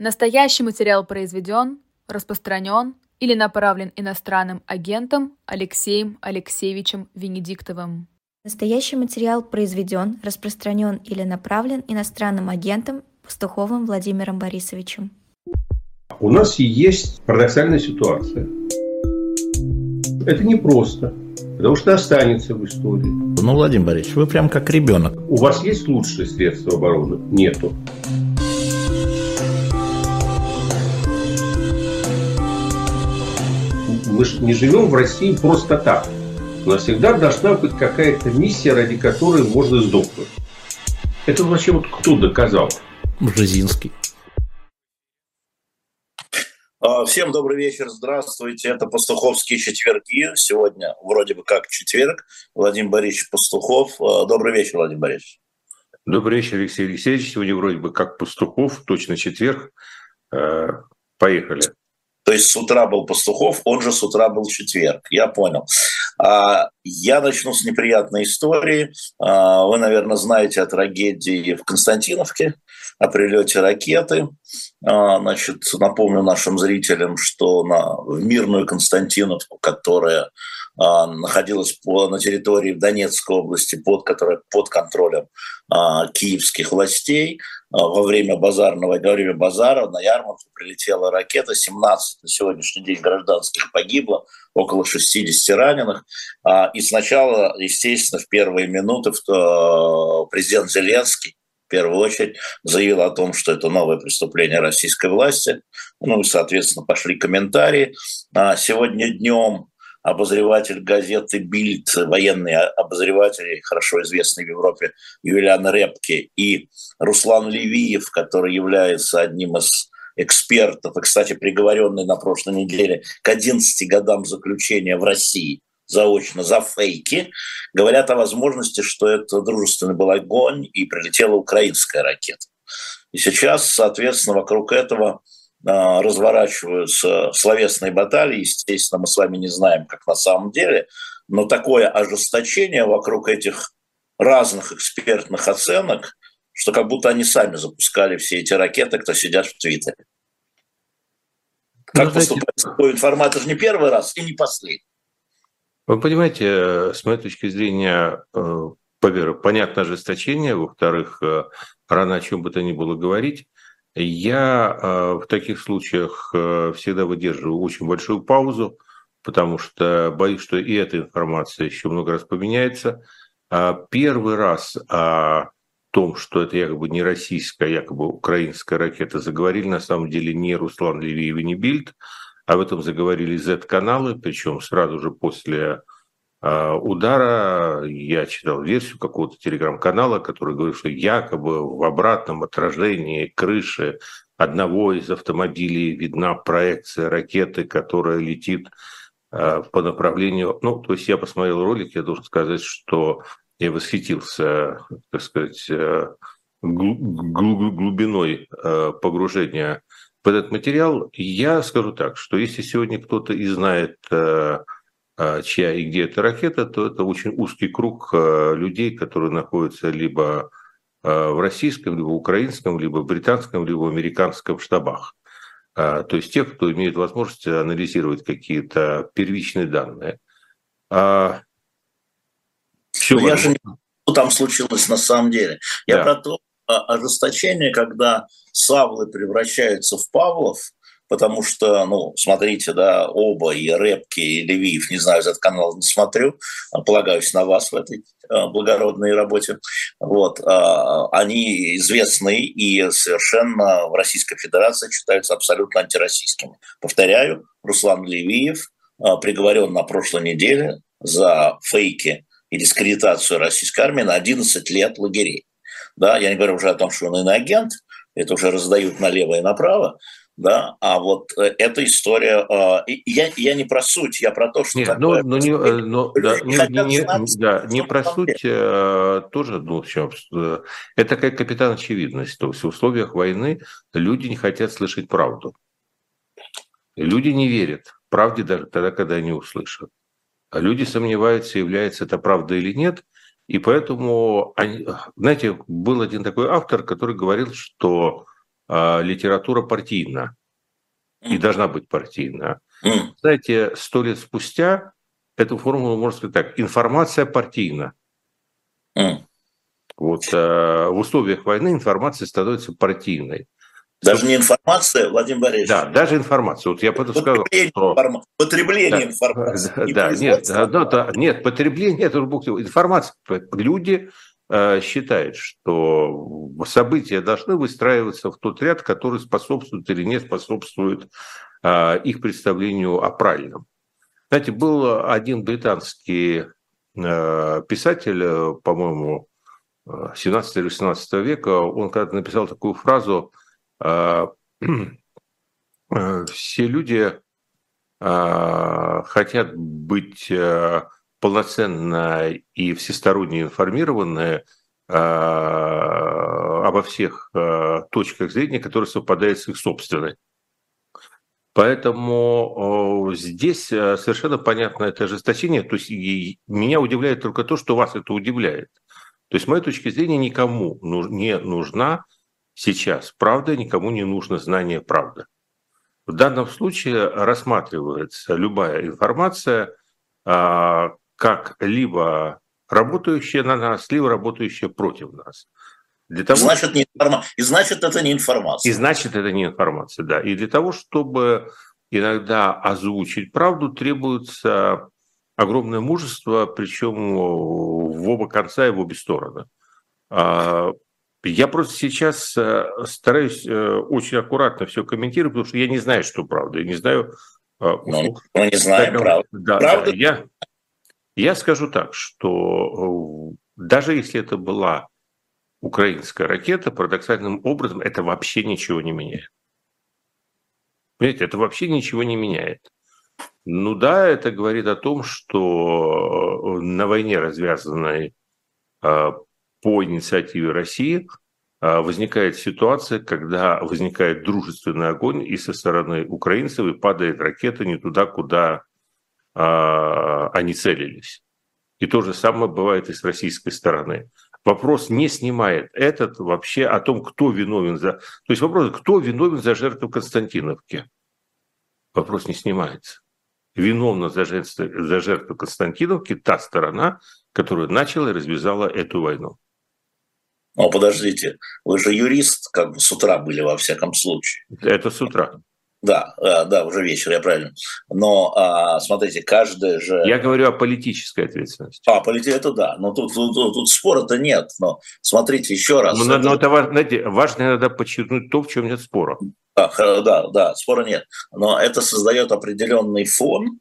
Настоящий материал произведен, распространен или направлен иностранным агентом Алексеем Алексеевичем Венедиктовым. Настоящий материал произведен, распространен или направлен иностранным агентом Пастуховым Владимиром Борисовичем. У нас есть парадоксальная ситуация. Это непросто, потому что останется в истории. Ну, Владимир Борисович, вы прям как ребенок. У вас есть лучшие средства обороны? Нету. Мы же не живем в России просто так. У нас всегда должна быть какая-то миссия, ради которой можно сдохнуть. Это вообще вот кто доказал? Бжезинский. А, всем добрый вечер, здравствуйте. Это Пастуховские четверги. Сегодня вроде бы как четверг. Владимир Борисович Пастухов. А, добрый вечер, Владимир Борисович. Добрый вечер, Алексей Алексеевич. Сегодня вроде бы как Пастухов, точно четверг. Э, поехали. То есть с утра был Пастухов, он же с утра был четверг. Я понял. А, я начну с неприятной истории. А, вы, наверное, знаете о трагедии в Константиновке, о прилете ракеты. А, значит, напомню нашим зрителям, что на, в мирную Константиновку, которая находилась по, на территории Донецкой области, под, которая под контролем киевских властей, а, во время базарного, во время базара на ярмарку прилетела ракета, 17 на сегодняшний день гражданских погибло, около 60 раненых. А, и сначала, естественно, в первые минуты президент Зеленский в первую очередь заявил о том, что это новое преступление российской власти. Ну и, соответственно, пошли комментарии. А, сегодня днем обозреватель газеты «Бильд», военный обозреватель, хорошо известный в Европе, Юлиан Репке, и Руслан Левиев, который является одним из экспертов, и, кстати, приговоренный на прошлой неделе к 11 годам заключения в России заочно за фейки, говорят о возможности, что это дружественный был огонь и прилетела украинская ракета. И сейчас, соответственно, вокруг этого разворачиваются словесные баталии. Естественно, мы с вами не знаем, как на самом деле, но такое ожесточение вокруг этих разных экспертных оценок, что как будто они сами запускали все эти ракеты, кто сидят в Твиттере. Как ну, поступать с такой информацией? Это же не первый раз и не последний. Вы понимаете, э, с моей точки зрения, э, во-первых, понятно ожесточение, во-вторых, э, рано о чем бы то ни было говорить, я э, в таких случаях э, всегда выдерживаю очень большую паузу, потому что боюсь, что и эта информация еще много раз поменяется. А первый раз о том, что это якобы не российская, а якобы украинская ракета, заговорили на самом деле не Руслан Левиев и не Бильд, об этом заговорили Z-каналы, причем сразу же после удара я читал версию какого-то телеграм-канала, который говорит, что якобы в обратном отражении крыши одного из автомобилей видна проекция ракеты, которая летит а, по направлению... Ну, то есть я посмотрел ролик, я должен сказать, что я восхитился, так сказать, э, глубиной э, погружения в этот материал. Я скажу так, что если сегодня кто-то и знает э, чья и где эта ракета, то это очень узкий круг а, людей, которые находятся либо а, в российском, либо украинском, либо британском, либо американском штабах. То есть тех, кто имеет возможность анализировать какие-то первичные данные. А... Все ну, я же не что там случилось на самом деле. Я да. про то ожесточение, когда савлы превращаются в павлов, потому что, ну, смотрите, да, оба, и Рэпки, и Левиев, не знаю, этот канал не смотрю, а, полагаюсь на вас в этой а, благородной работе, вот, а, они известны и совершенно в Российской Федерации считаются абсолютно антироссийскими. Повторяю, Руслан Левиев приговорен на прошлой неделе за фейки и дискредитацию российской армии на 11 лет лагерей. Да, я не говорю уже о том, что он иноагент, это уже раздают налево и направо, да, а вот э, эта история, а, я, я не про суть, я про то, что... Нет, ну, ну, не, э, ну, да, не, не, не, да, не про суть а, тоже, ну, все, это как капитан очевидность, то есть в условиях войны люди не хотят слышать правду. Люди не верят правде даже тогда, когда они услышат. А люди сомневаются, является это правда или нет, и поэтому, они, знаете, был один такой автор, который говорил, что э, литература партийна и должна быть партийна. Знаете, сто лет спустя эту формулу можно сказать так: информация партийна. Вот э, в условиях войны информация становится партийной. Даже не информация, Владимир Борисович. Да, даже информация. Вот я потом сказал, что... Информ... Потребление да, информации. Да, да нет, да, да, нет, потребление, это бог информация. Люди э, считают, что события должны выстраиваться в тот ряд, который способствует или не способствует э, их представлению о правильном. Знаете, был один британский э, писатель, по-моему, 17 или 18 века, он когда-то написал такую фразу – все люди хотят быть полноценно и всесторонне информированы а, обо всех э, точках зрения, которые совпадают с их собственной. Поэтому здесь совершенно понятно это ожесточение. То есть меня удивляет только то, что вас это удивляет. То есть, с моей точки зрения, никому не нужна сейчас правда, никому не нужно знание правды. В данном случае рассматривается любая информация а, как либо работающая на нас, либо работающая против нас. Для того, значит, не информа... И значит, это не информация. И значит, это не информация, да. И для того, чтобы иногда озвучить правду, требуется огромное мужество, причем в оба конца и в обе стороны. А, я просто сейчас э, стараюсь э, очень аккуратно все комментировать, потому что я не знаю, что правда. Я не знаю... Э, ну, мы не знаем правду. Да, правда? Да, я, я скажу так, что даже если это была украинская ракета, парадоксальным образом это вообще ничего не меняет. Понимаете, это вообще ничего не меняет. Ну да, это говорит о том, что на войне, развязанной по инициативе России возникает ситуация, когда возникает дружественный огонь и со стороны украинцев и падает ракета не туда, куда они целились. И то же самое бывает и с российской стороны. Вопрос не снимает этот вообще о том, кто виновен за... То есть вопрос, кто виновен за жертву Константиновки? Вопрос не снимается. Виновна за жертву, за жертву Константиновки та сторона, которая начала и развязала эту войну. Но подождите, вы же юрист, как бы с утра были во всяком случае. Это с утра. Да, да, уже вечер, я правильно. Но а, смотрите, каждый же... Я говорю о политической ответственности. А, полити... это да. Но тут, тут, тут, спора-то нет. Но смотрите еще раз. Но, это... но это знаете, важно иногда подчеркнуть то, в чем нет спора. Да, да, да, спора нет. Но это создает определенный фон,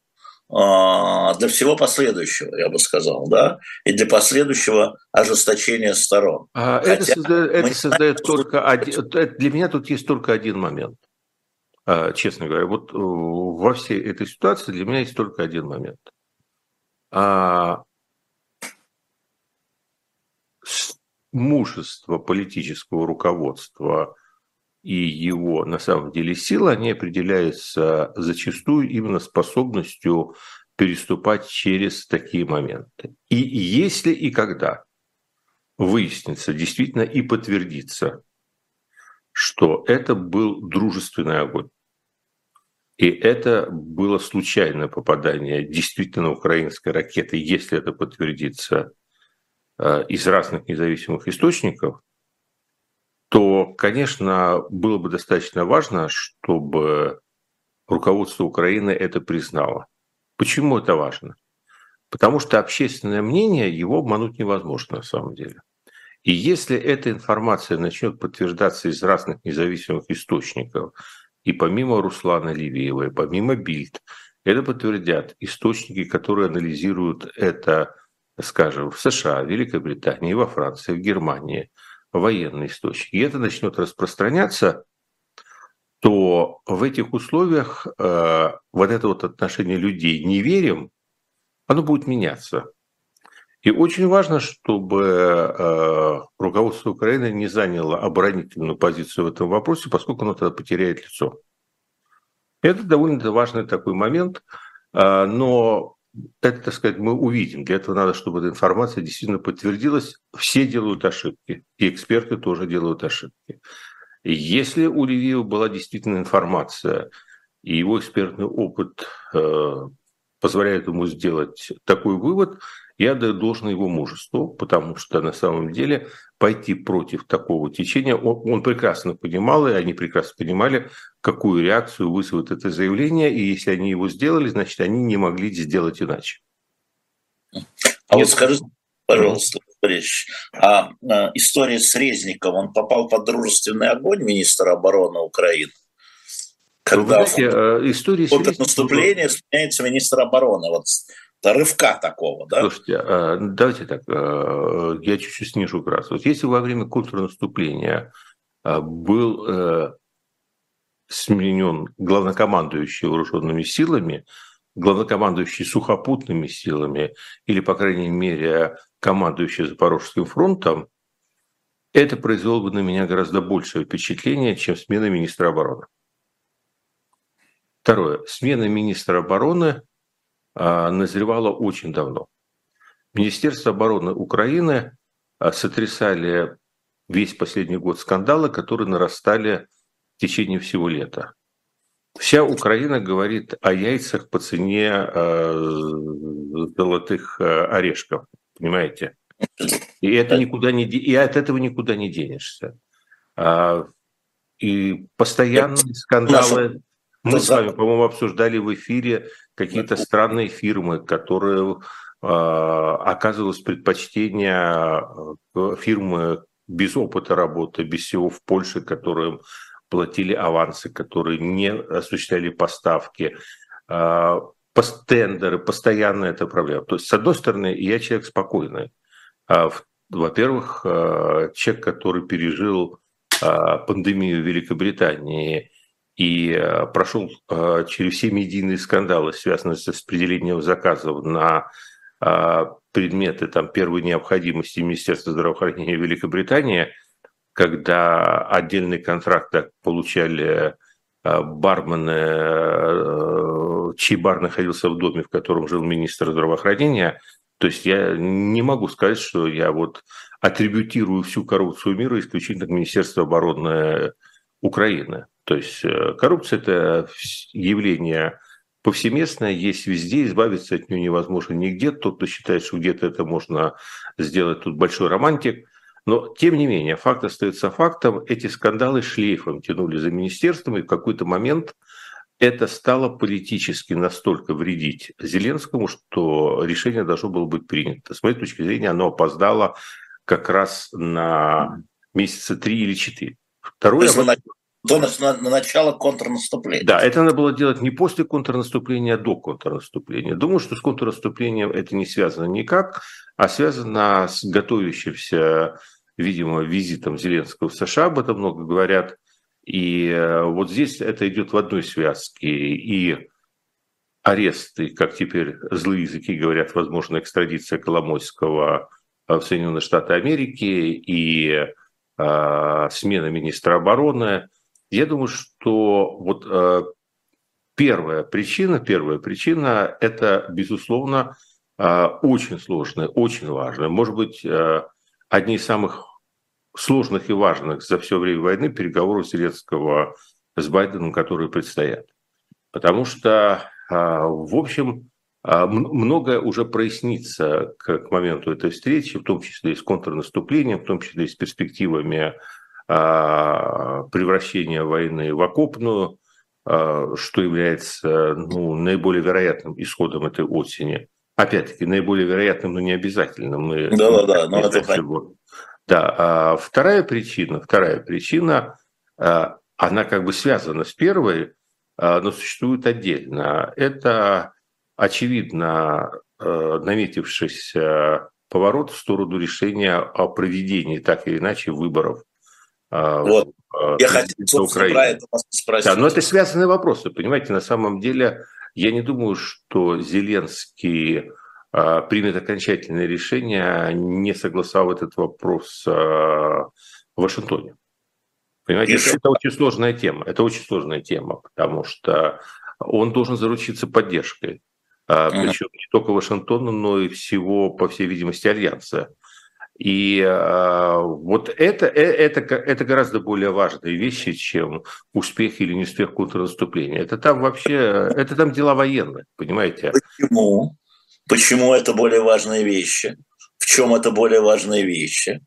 а, для всего последующего, я бы сказал, да, и для последующего ожесточения сторон. А это создает, это создает только один, для меня тут есть только один момент, честно говоря. Вот э, во всей этой ситуации для меня есть только один момент. Мужество политического руководства – и его на самом деле сила, они определяются зачастую именно способностью переступать через такие моменты. И если и когда выяснится действительно и подтвердится, что это был дружественный огонь, и это было случайное попадание действительно украинской ракеты, если это подтвердится э, из разных независимых источников, то, конечно, было бы достаточно важно, чтобы руководство Украины это признало. Почему это важно? Потому что общественное мнение его обмануть невозможно на самом деле. И если эта информация начнет подтверждаться из разных независимых источников, и помимо Руслана Ливиева, и помимо Бильд, это подтвердят источники, которые анализируют это, скажем, в США, в Великобритании, во Франции, в Германии – военный источник, и это начнет распространяться, то в этих условиях э, вот это вот отношение людей «не верим», оно будет меняться. И очень важно, чтобы э, руководство Украины не заняло оборонительную позицию в этом вопросе, поскольку оно тогда потеряет лицо. Это довольно важный такой момент, э, но это, так сказать, мы увидим. Для этого надо, чтобы эта информация действительно подтвердилась. Все делают ошибки, и эксперты тоже делают ошибки. Если у Левиева была действительно информация, и его экспертный опыт э, позволяет ему сделать такой вывод, я даю должное его мужеству, потому что на самом деле пойти против такого течения, он, он прекрасно понимал, и они прекрасно понимали, какую реакцию вызовет это заявление, и если они его сделали, значит, они не могли сделать иначе. А вот скажите, пожалуйста, Борисович, а, а история с Резником, он попал под дружественный огонь министра обороны Украины? Когда Вы знаете, э, история с наступление сменяется министр обороны. Вот рывка такого, да? Слушайте, э, давайте так, э, я чуть-чуть снижу красу. Вот если во время контрнаступления был сменен главнокомандующий вооруженными силами, главнокомандующий сухопутными силами или, по крайней мере, командующий Запорожским фронтом, это произвело бы на меня гораздо большее впечатление, чем смена министра обороны. Второе. Смена министра обороны а, назревала очень давно. Министерство обороны Украины а, сотрясали весь последний год скандалы, которые нарастали в течение всего лета. Вся Украина говорит о яйцах по цене э, золотых орешков, понимаете? И это никуда не и от этого никуда не денешься. А, и постоянные скандалы. Мы с вами, по-моему, обсуждали в эфире какие-то странные фирмы, которые а, оказывалось предпочтение э, фирмы без опыта работы, без всего в Польше, которым платили авансы, которые не осуществляли поставки, а, тендеры, постоянно это проблема. То есть, с одной стороны, я человек спокойный. А, во-первых, а, человек, который пережил пандемию в Великобритании и прошел через все медийные скандалы, связанные с распределением заказов на предметы там, первой необходимости Министерства здравоохранения Великобритании – когда отдельный контракт получали э, бармены, э, чей бар находился в доме, в котором жил министр здравоохранения. То есть я не могу сказать, что я вот атрибутирую всю коррупцию мира исключительно к Министерству обороны Украины. То есть э, коррупция – это явление повсеместное, есть везде, избавиться от нее невозможно нигде. Тот, кто считает, что где-то это можно сделать, тут большой романтик – но, тем не менее, факт остается фактом. Эти скандалы шлейфом тянули за министерством, и в какой-то момент это стало политически настолько вредить Зеленскому, что решение должно было быть принято. С моей точки зрения, оно опоздало как раз на месяца три или четыре. Второе, То есть до, на, на начало контрнаступления. Да, это надо было делать не после контрнаступления, а до контрнаступления. Думаю, что с контрнаступлением это не связано никак, а связано с готовящимся видимо, визитом Зеленского в США, об этом много говорят. И э, вот здесь это идет в одной связке. И аресты, как теперь злые языки говорят, возможно, экстрадиция Коломойского в Соединенные Штаты Америки и э, смена министра обороны. Я думаю, что вот э, первая причина, первая причина – это, безусловно, э, очень сложная, очень важная. Может быть, э, одни из самых сложных и важных за все время войны переговоров Зеленского с Байденом, которые предстоят. Потому что, а, в общем, а, многое уже прояснится к, моменту этой встречи, в том числе и с контрнаступлением, в том числе и с перспективами превращения войны в окопную, что является ну, наиболее вероятным исходом этой осени. Опять-таки, наиболее вероятным, но не обязательным. Да-да-да, но это да, а вторая причина, вторая причина, а, она как бы связана с первой, а, но существует отдельно. Это, очевидно, а, наметившийся поворот в сторону решения о проведении так или иначе выборов. Вот. Я хотел, Украины. про это спросить. Да, но это связанные вопросы. Понимаете, на самом деле, я не думаю, что Зеленский а, примет окончательное решение, не согласовав этот вопрос а, в Вашингтоне. Понимаете, это, это очень сложная тема. Это очень сложная тема, потому что он должен заручиться поддержкой. Причем не только Вашингтона, но и всего, по всей видимости, Альянса. И э, вот это, э, это, это гораздо более важные вещи, чем успех или неуспех контрнаступления. Это там вообще, это там дела военные, понимаете? Почему? Почему это более важные вещи? В чем это более важные вещи?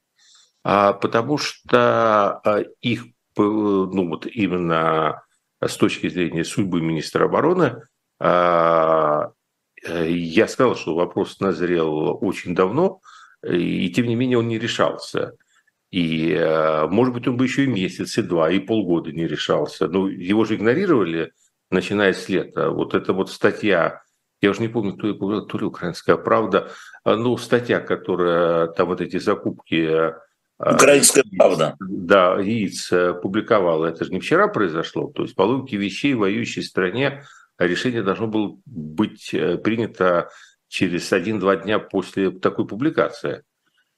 А, потому что а, их, ну вот именно с точки зрения судьбы министра обороны, а, э, я сказал, что вопрос назрел очень давно, и тем не менее он не решался. И, э, может быть, он бы еще и месяц, и два, и полгода не решался. Но его же игнорировали, начиная с лета. Вот эта вот статья, я уже не помню, кто ее говорил, то ли «Украинская правда», ну, статья, которая там вот эти закупки э, Украинская правда. Да, яиц публиковала. Это же не вчера произошло. То есть по логике вещей в воюющей стране решение должно было быть э, принято через один-два дня после такой публикации.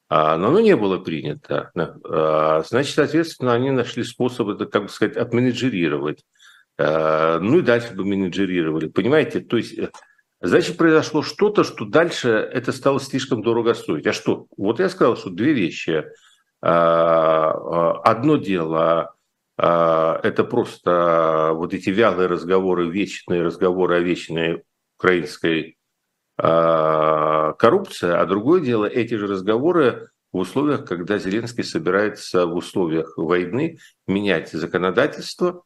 А, но оно не было принято. А, значит, соответственно, они нашли способ это, как бы сказать, отменеджерировать. А, ну и дальше бы менеджерировали. Понимаете, то есть э, Значит, произошло что-то, что дальше это стало слишком дорого стоить. А что? Вот я сказал, что две вещи. Одно дело это просто вот эти вялые разговоры, вечные разговоры о вечной украинской коррупция, а другое дело эти же разговоры в условиях, когда Зеленский собирается в условиях войны менять законодательство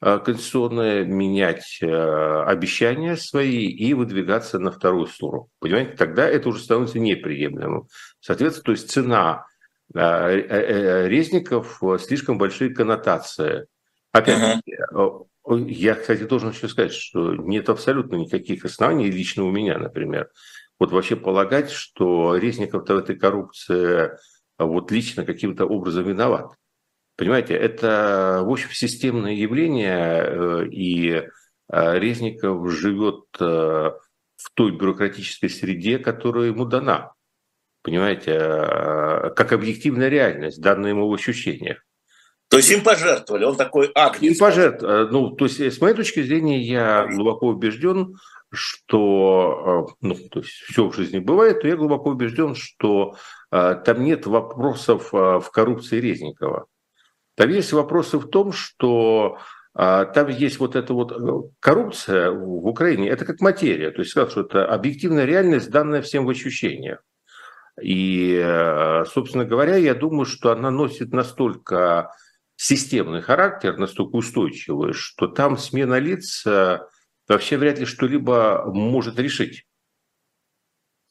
а, конституционное, менять а, обещания свои и выдвигаться на вторую сторону. Понимаете, тогда это уже становится неприемлемым. Соответственно, то есть цена э, э, э, резников слишком большие коннотации. Опять, uh-huh. Я, кстати, должен еще сказать, что нет абсолютно никаких оснований, лично у меня, например, вот вообще полагать, что Резников-то в этой коррупции вот лично каким-то образом виноват. Понимаете, это, в общем, системное явление, э, и э, Резников живет э, в той бюрократической среде, которая ему дана. Понимаете, как объективная реальность, данная ему в ощущениях. То есть им пожертвовали, он такой акт. Им пожертвовали. Ну, то есть, с моей точки зрения, я глубоко убежден, что, ну, то есть все в жизни бывает, то я глубоко убежден, что э, там нет вопросов э, в коррупции Резникова. Там есть вопросы в том, что э, там есть вот эта вот коррупция в Украине, это как материя, то есть сказать, что это объективная реальность, данная всем в ощущениях. И, собственно говоря, я думаю, что она носит настолько системный характер, настолько устойчивый, что там смена лиц вообще вряд ли что-либо может решить.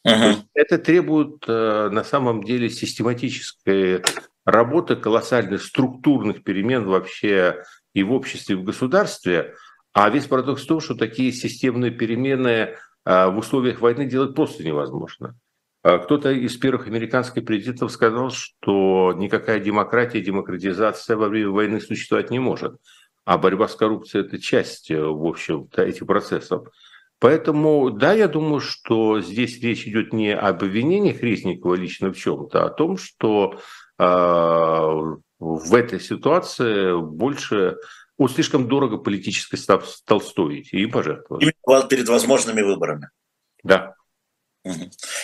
Uh-huh. Это требует э, на самом деле систематической работы, колоссальных структурных перемен вообще и в обществе, и в государстве. А весь парадокс в том, что такие системные перемены э, в условиях войны делать просто невозможно. А кто-то из первых американских президентов сказал, что никакая демократия, демократизация во время войны существовать не может. А борьба с коррупцией – это часть, э, в общем-то, этих процессов. Поэтому, да, я думаю, что здесь речь идет не об обвинениях Резникова лично в чем-то, а о том, что э, в этой ситуации больше он слишком дорого политически стал стоить и пожертвовать. Именно перед возможными выборами. Да.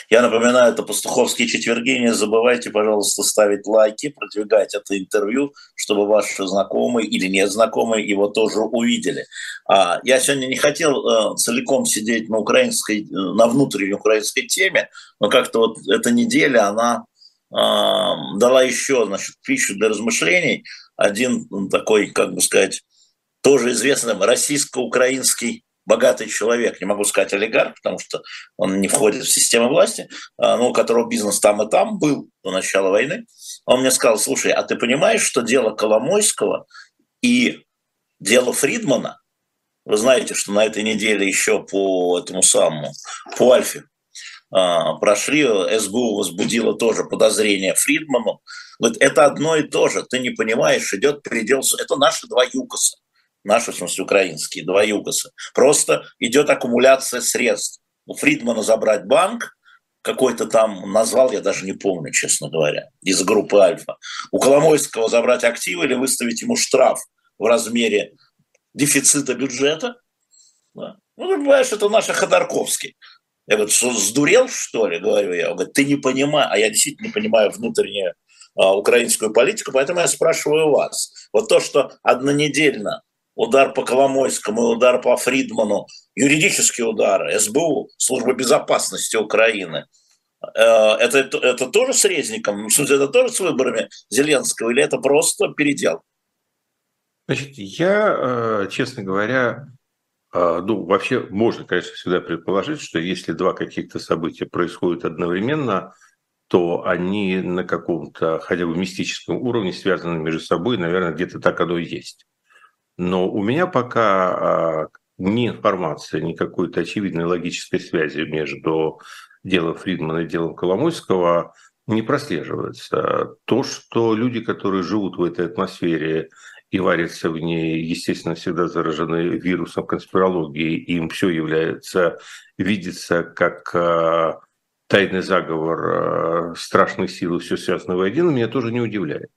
Я напоминаю, это пастуховские четверги. Не забывайте, пожалуйста, ставить лайки, продвигать это интервью, чтобы ваши знакомые или незнакомые его тоже увидели. А, я сегодня не хотел э, целиком сидеть на украинской, э, на внутренней украинской теме, но как-то вот эта неделя, она а, дала еще, значит, пищу для размышлений. Один такой, как бы сказать, тоже известный российско-украинский богатый человек, не могу сказать олигарх, потому что он не входит в систему власти, а, но у которого бизнес там и там был до начала войны, он мне сказал, слушай, а ты понимаешь, что дело Коломойского и дело Фридмана, вы знаете, что на этой неделе еще по этому самому, по Альфе а, прошли, СБУ возбудило тоже подозрение Фридману. Вот это одно и то же, ты не понимаешь, идет предел, это наши два ЮКОСа наши, в смысле, украинские, два ЮГОСа. Просто идет аккумуляция средств. У Фридмана забрать банк, какой-то там назвал, я даже не помню, честно говоря, из группы Альфа. У Коломойского забрать активы или выставить ему штраф в размере дефицита бюджета. Да. Ну, ты понимаешь, это наши Ходорковский. Я говорю, сдурел, что ли, говорю я. Он говорит, ты не понимаешь, а я действительно не понимаю внутреннюю а, украинскую политику, поэтому я спрашиваю вас. Вот то, что однонедельно удар по Коломойскому удар по Фридману, юридические удары, СБУ, Служба безопасности Украины, э, это, это, тоже с Резником? Смысле, это тоже с выборами Зеленского или это просто передел? Значит, я, э, честно говоря, э, ну, вообще можно, конечно, всегда предположить, что если два каких-то события происходят одновременно, то они на каком-то хотя бы мистическом уровне связаны между собой, наверное, где-то так оно и есть. Но у меня пока а, ни информации, ни какой-то очевидной логической связи между делом Фридмана и делом Коломойского не прослеживается. То, что люди, которые живут в этой атмосфере и варятся в ней, естественно, всегда заражены вирусом конспирологии, им все является, видится как а, тайный заговор э, страшных сил и все связано воедино, меня тоже не удивляет.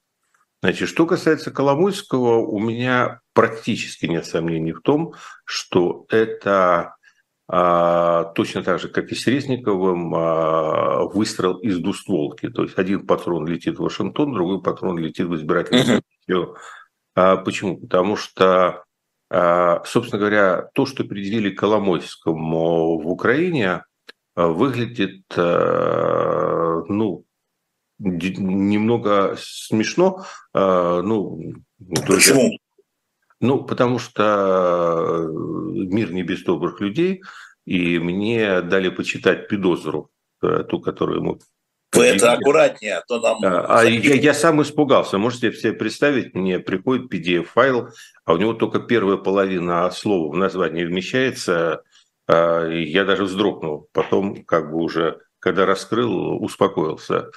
Значит, что касается Коломойского, у меня практически нет сомнений в том, что это а, точно так же, как и с Резниковым, а, выстрел из двустволки. То есть один патрон летит в Вашингтон, другой патрон летит в избирательную комиссию. А, почему? Потому что, а, собственно говоря, то, что предъявили Коломойскому в Украине, Э, выглядит, э, ну, немного смешно. Э, ну, Почему? Ну, потому что мир не без добрых людей, и мне дали почитать педозру, ту, которую мы вы это аккуратнее, а то нам... А я, я сам испугался. Можете себе представить, мне приходит PDF-файл, а у него только первая половина слова в названии вмещается, а, я даже вздрогнул. Потом, как бы уже, когда раскрыл, успокоился.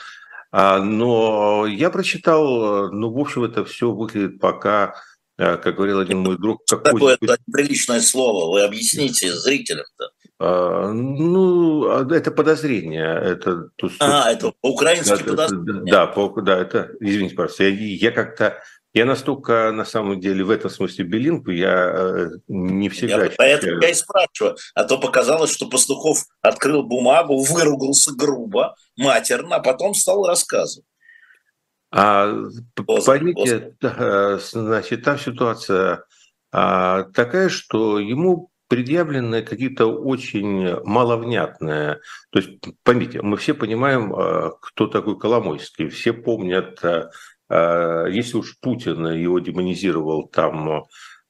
А, но я прочитал, ну, в общем, это все выглядит пока, а, как говорил один мой друг, как Какое это приличное слово? Вы объясните зрителям-то. Ну, это подозрение. Это, а, это по-украински да, подозрение. Да, по, да, это, извините, пожалуйста, я, я как-то я настолько, на самом деле, в этом смысле билингв, я э, не всегда... Я, поэтому я и спрашиваю. А то показалось, что Пастухов открыл бумагу, выругался грубо, матерно, а потом стал рассказывать. А, поймите, значит, там ситуация а, такая, что ему предъявлены какие-то очень маловнятные. То есть, поймите, мы все понимаем, а, кто такой Коломойский, все помнят Э, если уж Путин его демонизировал там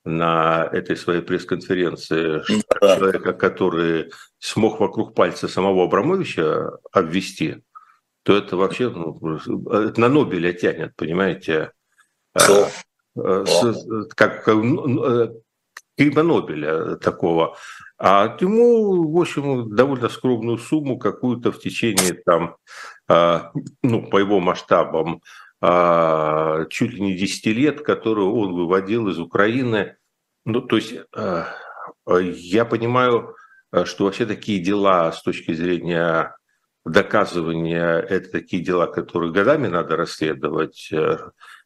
на этой своей пресс-конференции да. человека, который смог вокруг пальца самого Абрамовича обвести, то это вообще ну, это на Нобеля тянет, понимаете? Что? Э, как Кима Нобеля такого. А ему, в общем, довольно скромную сумму какую-то в течение там, э, ну, по его масштабам, чуть ли не 10 лет, которую он выводил из Украины. Ну, то есть а, я понимаю, что вообще такие дела с точки зрения доказывания, это такие дела, которые годами надо расследовать.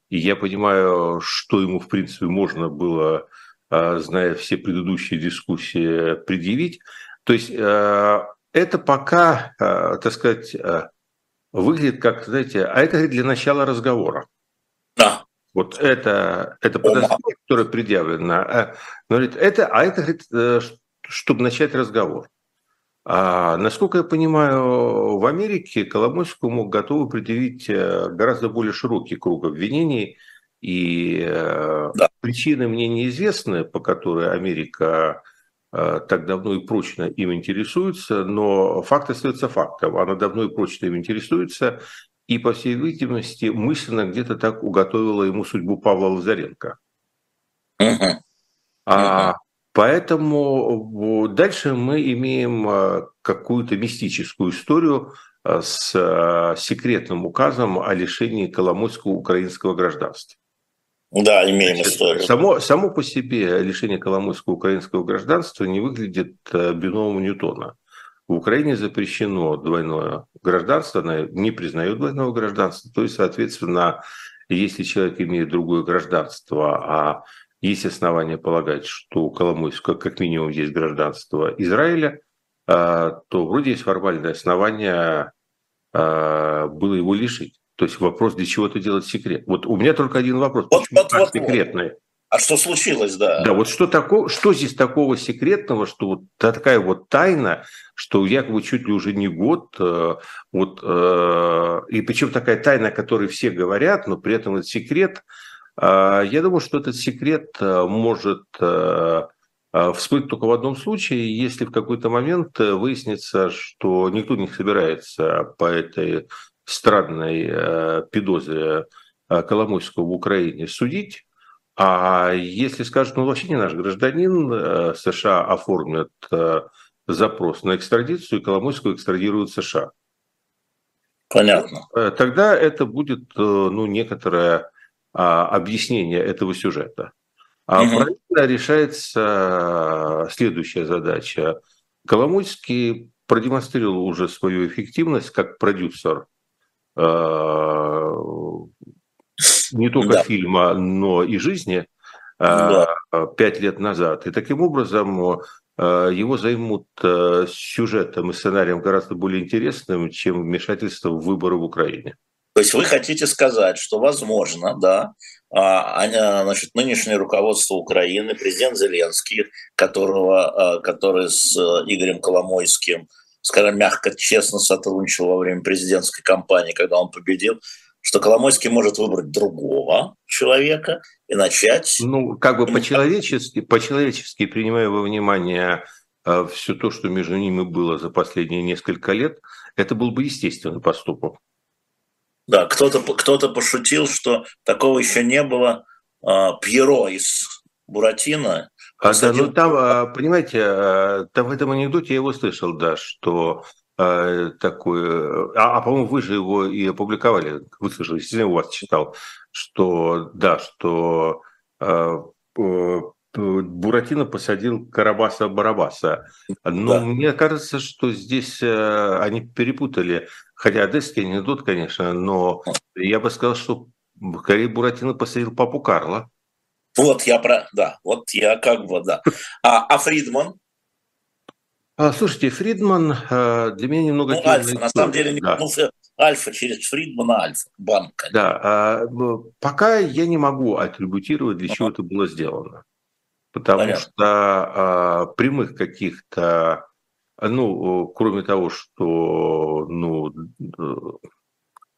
И я понимаю, что ему, в принципе, можно было, а, зная все предыдущие дискуссии, предъявить. То есть это пока, так сказать, выглядит как, знаете, а это для начала разговора. Да. Вот это, это подозрение, которое предъявлено, а, говорит, это, а это, говорит, э, чтобы начать разговор. А, насколько я понимаю, в Америке Коломойскому готовы предъявить э, гораздо более широкий круг обвинений, и да. причины мне неизвестны, по которой Америка так давно и прочно им интересуется, но факт остается фактом. Она давно и прочно им интересуется, и, по всей видимости, мысленно где-то так уготовила ему судьбу Павла Лазаренко. Uh-huh. А, поэтому дальше мы имеем э, какую-то мистическую историю э, с секретным указом о лишении Коломойского украинского гражданства. Да, имеем Значит, историю. Само, само по себе лишение коломойского украинского гражданства не выглядит э, биномом Ньютона. В Украине запрещено двойное гражданство, она не признает двойного гражданства. То есть, соответственно, если человек имеет другое гражданство, а есть основания полагать, что у Коломойского как минимум есть гражданство Израиля, то вроде есть формальное основание было его лишить. То есть вопрос, для чего это делать секрет. Вот у меня только один вопрос. Вот, Почему вот, вот, секретный? Вот. А что случилось, да? Да, вот что, такого, что здесь такого секретного, что вот такая вот тайна, что якобы чуть ли уже не год, э, вот, э, и причем такая тайна, о которой все говорят, но при этом это секрет. Э, я думаю, что этот секрет э, может всплыть только в одном случае, если в какой-то момент выяснится, что никто не собирается по этой странной э, педозре э, Коломойского в Украине судить, а если скажут, ну вообще не наш гражданин, э, США оформят э, запрос на экстрадицию, и Коломойского экстрадируют США. Понятно. Э, тогда это будет ну, некоторое а, объяснение этого сюжета. А угу. параллельно решается следующая задача. Коломойский продемонстрировал уже свою эффективность как продюсер не только да. фильма, но и жизни да. пять лет назад. И таким образом его займут сюжетом и сценарием гораздо более интересным, чем вмешательство в выборы в Украине. То есть вы хотите сказать, что возможно, да, а, значит, нынешнее руководство Украины, президент Зеленский, которого, который с Игорем Коломойским, скажем мягко, честно сотрудничал во время президентской кампании, когда он победил, что Коломойский может выбрать другого человека и начать... Ну, как бы по-человечески, по-человечески, принимая во внимание э, все то, что между ними было за последние несколько лет, это был бы естественный поступок. Да, кто-то кто пошутил, что такого еще не было. Э, Пьеро из Буратино. А, да, ну там, а, понимаете, а, там в этом анекдоте я его слышал, да, что Э, такой, а, а по-моему, вы же его и опубликовали, вы слышали, естественно, у вас читал, что, да, что э, Буратино посадил Карабаса-Барабаса. Но да. мне кажется, что здесь э, они перепутали, хотя одесский анекдот, конечно, но я бы сказал, что скорее Буратино посадил папу Карла. Вот я про, да, вот я как бы, да. А, а Фридман? А, слушайте, Фридман э, для меня немного... Ну, Альфа, на самом деле, да. ну, Альфа через Фридмана Альфа, банк. Да, а, пока я не могу атрибутировать, для чего это было сделано. Потому Понятно. что а, прямых каких-то, ну, кроме того, что, ну,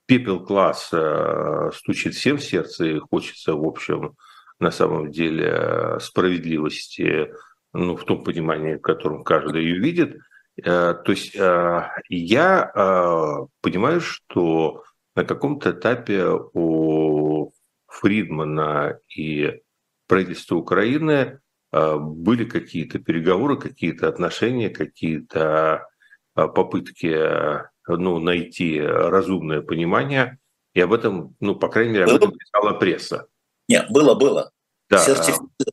пепел класса стучит всем в сердце и хочется, в общем, на самом деле справедливости, ну, в том понимании, в котором каждый ее видит. Э, то есть э, я э, понимаю, что на каком-то этапе у Фридмана и правительства Украины были какие-то переговоры, какие-то отношения, какие-то попытки ну, найти разумное понимание. И об этом, ну, по крайней мере, об этом писала пресса. Нет, было, было. Да.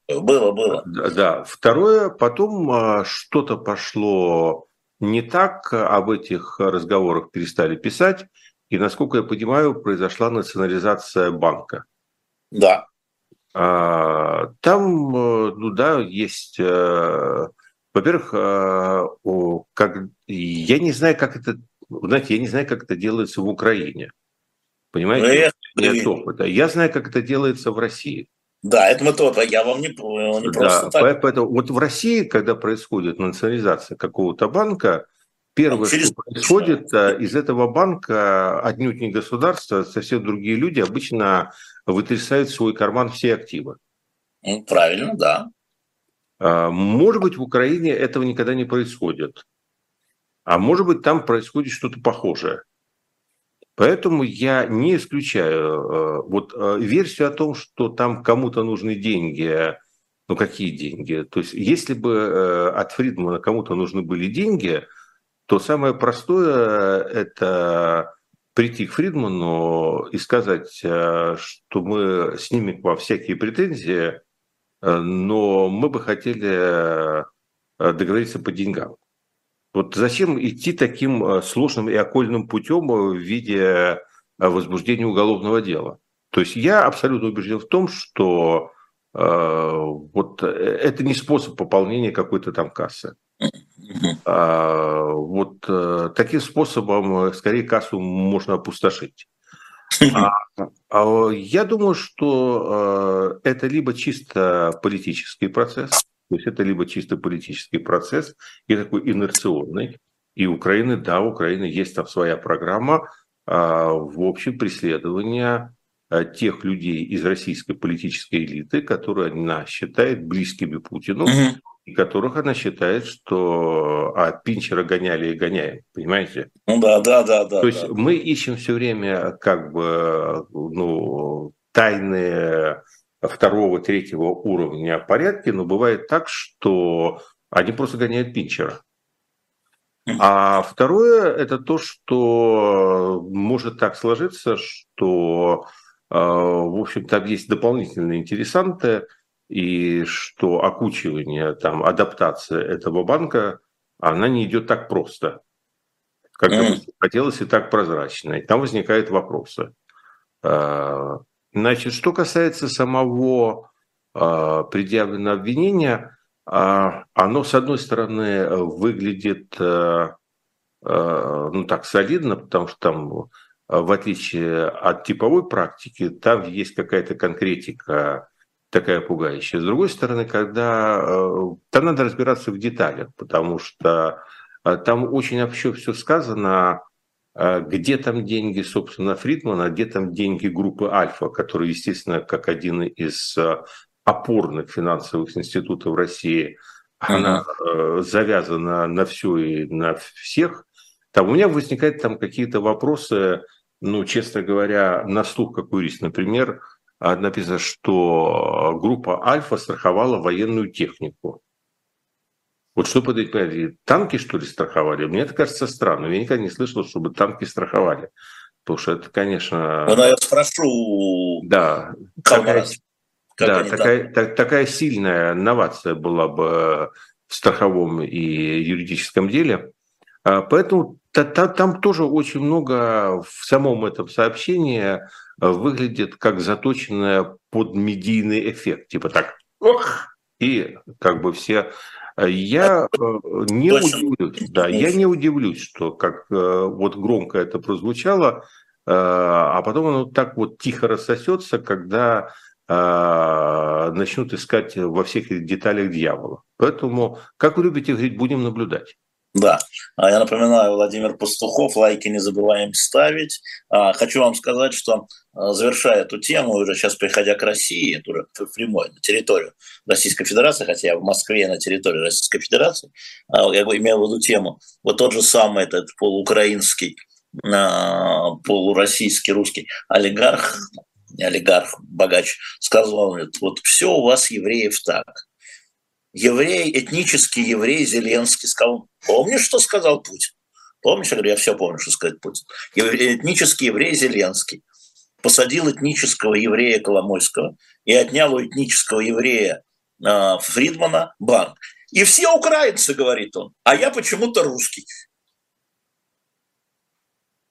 Было, было. Да. Второе, потом а, что-то пошло не так, об этих разговорах перестали писать, и, насколько я понимаю, произошла национализация банка. Да. А, там, ну да, есть, э, во-первых, как, я не знаю, как это, знаете, я не знаю, как это делается в Украине. Понимаете? Нет опыта. Я знаю, как это делается в России. Да, это мы то, я вам не, не просто да, так. Поэтому вот в России, когда происходит национализация какого-то банка, первое, Через... что происходит, э, из этого банка отнюдь не государство, а совсем другие люди обычно вытрясают в свой карман все активы. Ну, правильно, да. А, может быть, в Украине этого никогда не происходит. А может быть, там происходит что-то похожее. Поэтому я не исключаю э, вот э, версию о том, что там кому-то нужны деньги. Ну какие деньги? То есть если бы э, от Фридмана кому-то нужны были деньги, то самое простое – это прийти к Фридману и сказать, что мы снимем к вам всякие претензии, но мы бы хотели договориться по деньгам. Вот зачем идти таким э, сложным и окольным путем э, в виде э, возбуждения уголовного дела? То есть я абсолютно убежден в том, что вот это не способ пополнения какой-то там кассы. А, вот таким способом скорее кассу можно опустошить. А, а я думаю, что это либо чисто политический процесс, то есть это либо чисто политический процесс и такой инерционный. И Украины, да, у Украины есть там своя программа, в общем, преследования тех людей из российской политической элиты, которые она считает близкими Путину, угу и которых она считает, что от Пинчера гоняли и гоняем, понимаете? Ну да, да, да, да. То есть да. мы ищем все время как бы ну, тайные второго, третьего уровня порядки, но бывает так, что они просто гоняют Пинчера. А второе – это то, что может так сложиться, что, э, в общем, там есть дополнительные интересанты – и что окучивание, там, адаптация этого банка, она не идет так просто, как mm. хотелось и так прозрачно. И там возникают вопросы. А, значит, что касается самого а, предъявленного обвинения, а, оно, с одной стороны, выглядит ну, так солидно, потому что там, в отличие от типовой практики, там есть какая-то конкретика такая пугающая. С другой стороны, когда э, там надо разбираться в деталях, потому что э, там очень вообще все сказано, э, где там деньги, собственно, Фридмана, где там деньги группы Альфа, который, естественно, как один из опорных финансовых институтов России, она завязана на все и на всех. Там у меня возникают там какие-то вопросы, ну, честно говоря, на слух как юрист, например, написано, что группа Альфа страховала военную технику. Вот что под этим танки, что ли, страховали? Мне это кажется странным. Я никогда не слышал, чтобы танки страховали. Потому что это, конечно... Ну, я спрошу... Да. Такая, да, такая, так, такая сильная новация была бы в страховом и юридическом деле. А, поэтому там тоже очень много в самом этом сообщении выглядит как заточенная под медийный эффект. Типа так, ох, и как бы все... Я э, не удивлюсь, да, я не удивлюсь, что как э, вот громко это прозвучало, э, а потом оно так вот тихо рассосется, когда начнут искать во всех деталях дьявола. Поэтому, как вы любите говорить, будем наблюдать. Да, а я напоминаю, Владимир Пастухов, лайки не забываем ставить. А, хочу вам сказать, что а, завершая эту тему, уже сейчас приходя к России, это уже прямой, на территорию Российской Федерации, хотя я в Москве на территории Российской Федерации, я имею в виду тему, вот тот же самый этот полуукраинский, полуроссийский русский олигарх, олигарх, богач, сказал, вот все у вас евреев так, еврей, этнический еврей Зеленский сказал, помнишь, что сказал Путин? Помнишь, я говорю, я все помню, что сказал Путин. Этнический еврей Зеленский посадил этнического еврея Коломойского и отнял у этнического еврея э, Фридмана банк. И все украинцы, говорит он, а я почему-то русский.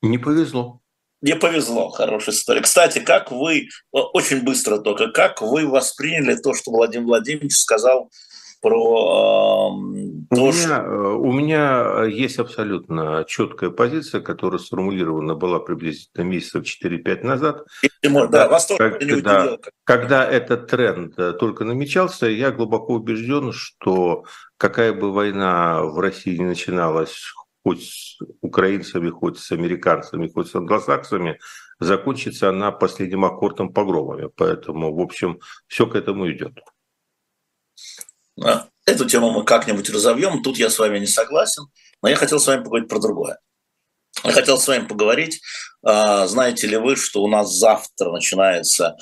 Не повезло. Не повезло, хорошая история. Кстати, как вы, очень быстро только, как вы восприняли то, что Владимир Владимирович сказал про э, то, у, что... меня, у меня есть абсолютно четкая позиция, которая сформулирована была приблизительно месяцев 4-5 назад. Когда, да, когда, когда этот тренд э, только намечался, я глубоко убежден, что какая бы война в России не начиналась, хоть с украинцами, хоть с американцами, хоть с англосаксами, закончится она последним аккордом погромами. Поэтому, в общем, все к этому идет. Эту тему мы как-нибудь разовьем. Тут я с вами не согласен. Но я хотел с вами поговорить про другое. Я хотел с вами поговорить, а, знаете ли вы, что у нас завтра начинается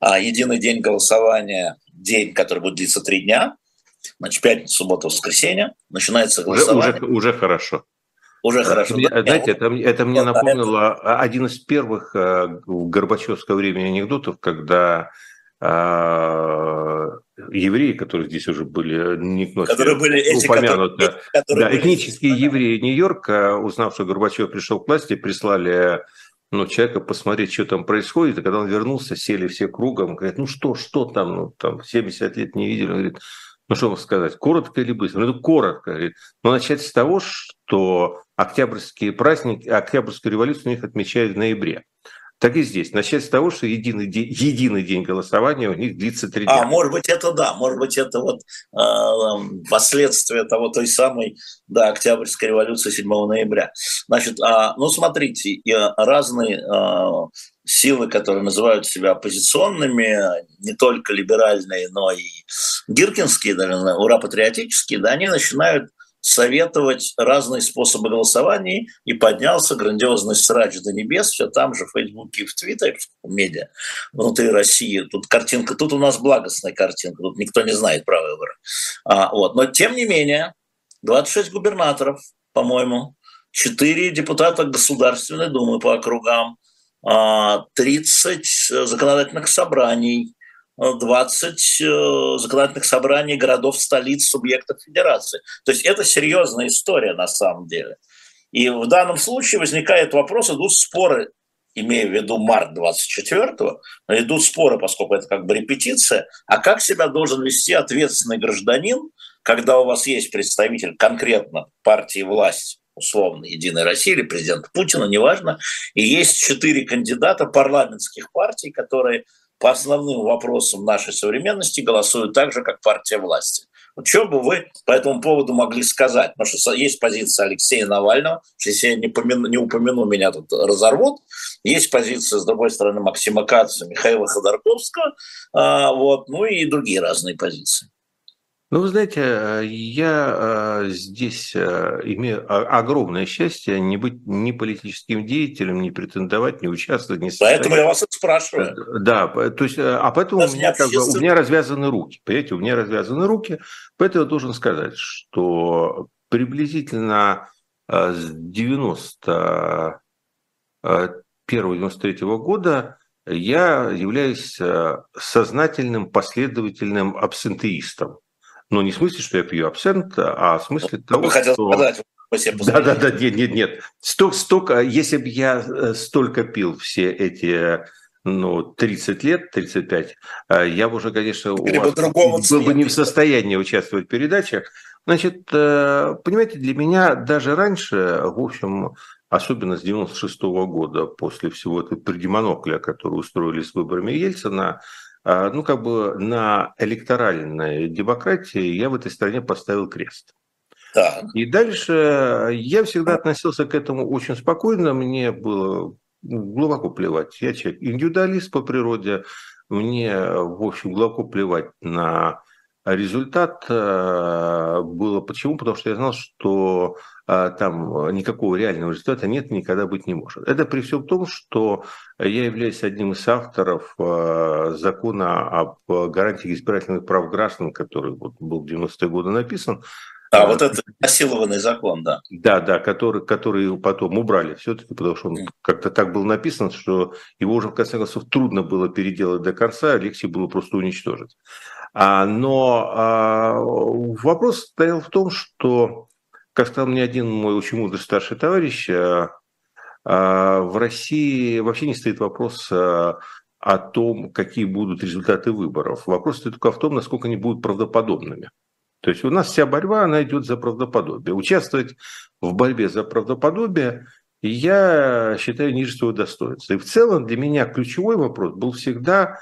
а, единый день голосования, день, который будет длиться три дня, значит, пятница, суббота, воскресенье, начинается голосование. Уже, уже, уже хорошо. Уже хорошо. Мне, да? Знаете, это, это мне напомнило это... один из первых в Горбачевское время анекдотов, когда евреи, которые здесь уже были не к которые были эти, упомянуты, которые, да, этнические были... евреи Нью-Йорка, узнав, что Горбачев пришел к власти, прислали ну, человека посмотреть, что там происходит. И когда он вернулся, сели все кругом, говорят, ну что, что там, ну там 70 лет не видели. Он говорит, ну что вам сказать, коротко или быстро? Ну, коротко. Говорит. Но начать с того, что октябрьские праздники, октябрьскую революцию у них отмечают в ноябре. Так и здесь. Начать с того, что единый день, единый день голосования у них длится три дня. А, может быть, это да. Может быть, это вот э, последствия того, той самой да, Октябрьской революции 7 ноября. Значит, э, ну, смотрите, разные э, силы, которые называют себя оппозиционными, не только либеральные, но и гиркинские, даже ура патриотические, да, они начинают советовать разные способы голосования, и поднялся грандиозный срач до небес, все там же в Фейсбуке и в Твиттере, в медиа, внутри России. Тут картинка, тут у нас благостная картинка, тут никто не знает про выборы. А, вот. Но тем не менее, 26 губернаторов, по-моему, 4 депутата Государственной Думы по округам, 30 а, законодательных собраний, 20 э, законодательных собраний городов, столиц, субъектов федерации. То есть это серьезная история на самом деле. И в данном случае возникает вопрос, идут споры, имея в виду март 24-го, идут споры, поскольку это как бы репетиция, а как себя должен вести ответственный гражданин, когда у вас есть представитель конкретно партии власти, условно, Единой России или президента Путина, неважно, и есть четыре кандидата парламентских партий, которые по основным вопросам нашей современности голосуют так же, как партия власти. Вот что бы вы по этому поводу могли сказать? Потому что есть позиция Алексея Навального, что если я не, помяну, не упомяну, меня тут разорвут. Есть позиция, с другой стороны, Максима Каца, Михаила Ходорковского, а, вот, ну и другие разные позиции. Ну, вы знаете, э, я э, здесь э, имею огромное счастье не быть ни политическим деятелем, не претендовать, не участвовать, не состоять. Поэтому я вас и спрашиваю. Да, то есть, а поэтому у меня, как бы, у меня развязаны руки. Понимаете, у меня развязаны руки. Поэтому я должен сказать, что приблизительно с 91-93 года я являюсь сознательным последовательным абсентеистом. Но не в смысле, что я пью абсент, а в смысле того, Вы хотел что... сказать, да, да, да, нет, нет, нет. Столько, столько, если бы я э, столько пил все эти ну, 30 лет, 35, э, я бы уже, конечно, у вас был бы не в состоянии участвовать в передачах. Значит, э, понимаете, для меня даже раньше, в общем, особенно с 96 -го года, после всего этого предимонокля, который устроили с выборами Ельцина, ну, как бы на электоральной демократии я в этой стране поставил крест. Так. И дальше я всегда относился к этому очень спокойно, мне было глубоко плевать. Я человек индивидуалист по природе, мне, в общем, глубоко плевать на результат. Э, было почему? Потому что я знал, что а, там никакого реального результата нет, никогда быть не может. Это при всем том, что я являюсь одним из авторов а, закона об гарантии избирательных прав граждан, который был в 90-е годы написан, а, а, вот это насилованный закон, да. Да, да, который, который потом убрали все-таки, потому что он как-то так был написан, что его уже, в конце концов, трудно было переделать до конца, а легче было просто уничтожить. А, но а, вопрос стоял в том, что как сказал мне один мой очень мудрый старший товарищ, э, э, в России вообще не стоит вопрос э, о том, какие будут результаты выборов. Вопрос стоит только в том, насколько они будут правдоподобными. То есть у нас вся борьба, она идет за правдоподобие. Участвовать в борьбе за правдоподобие я считаю ниже своего достоинства. И в целом для меня ключевой вопрос был всегда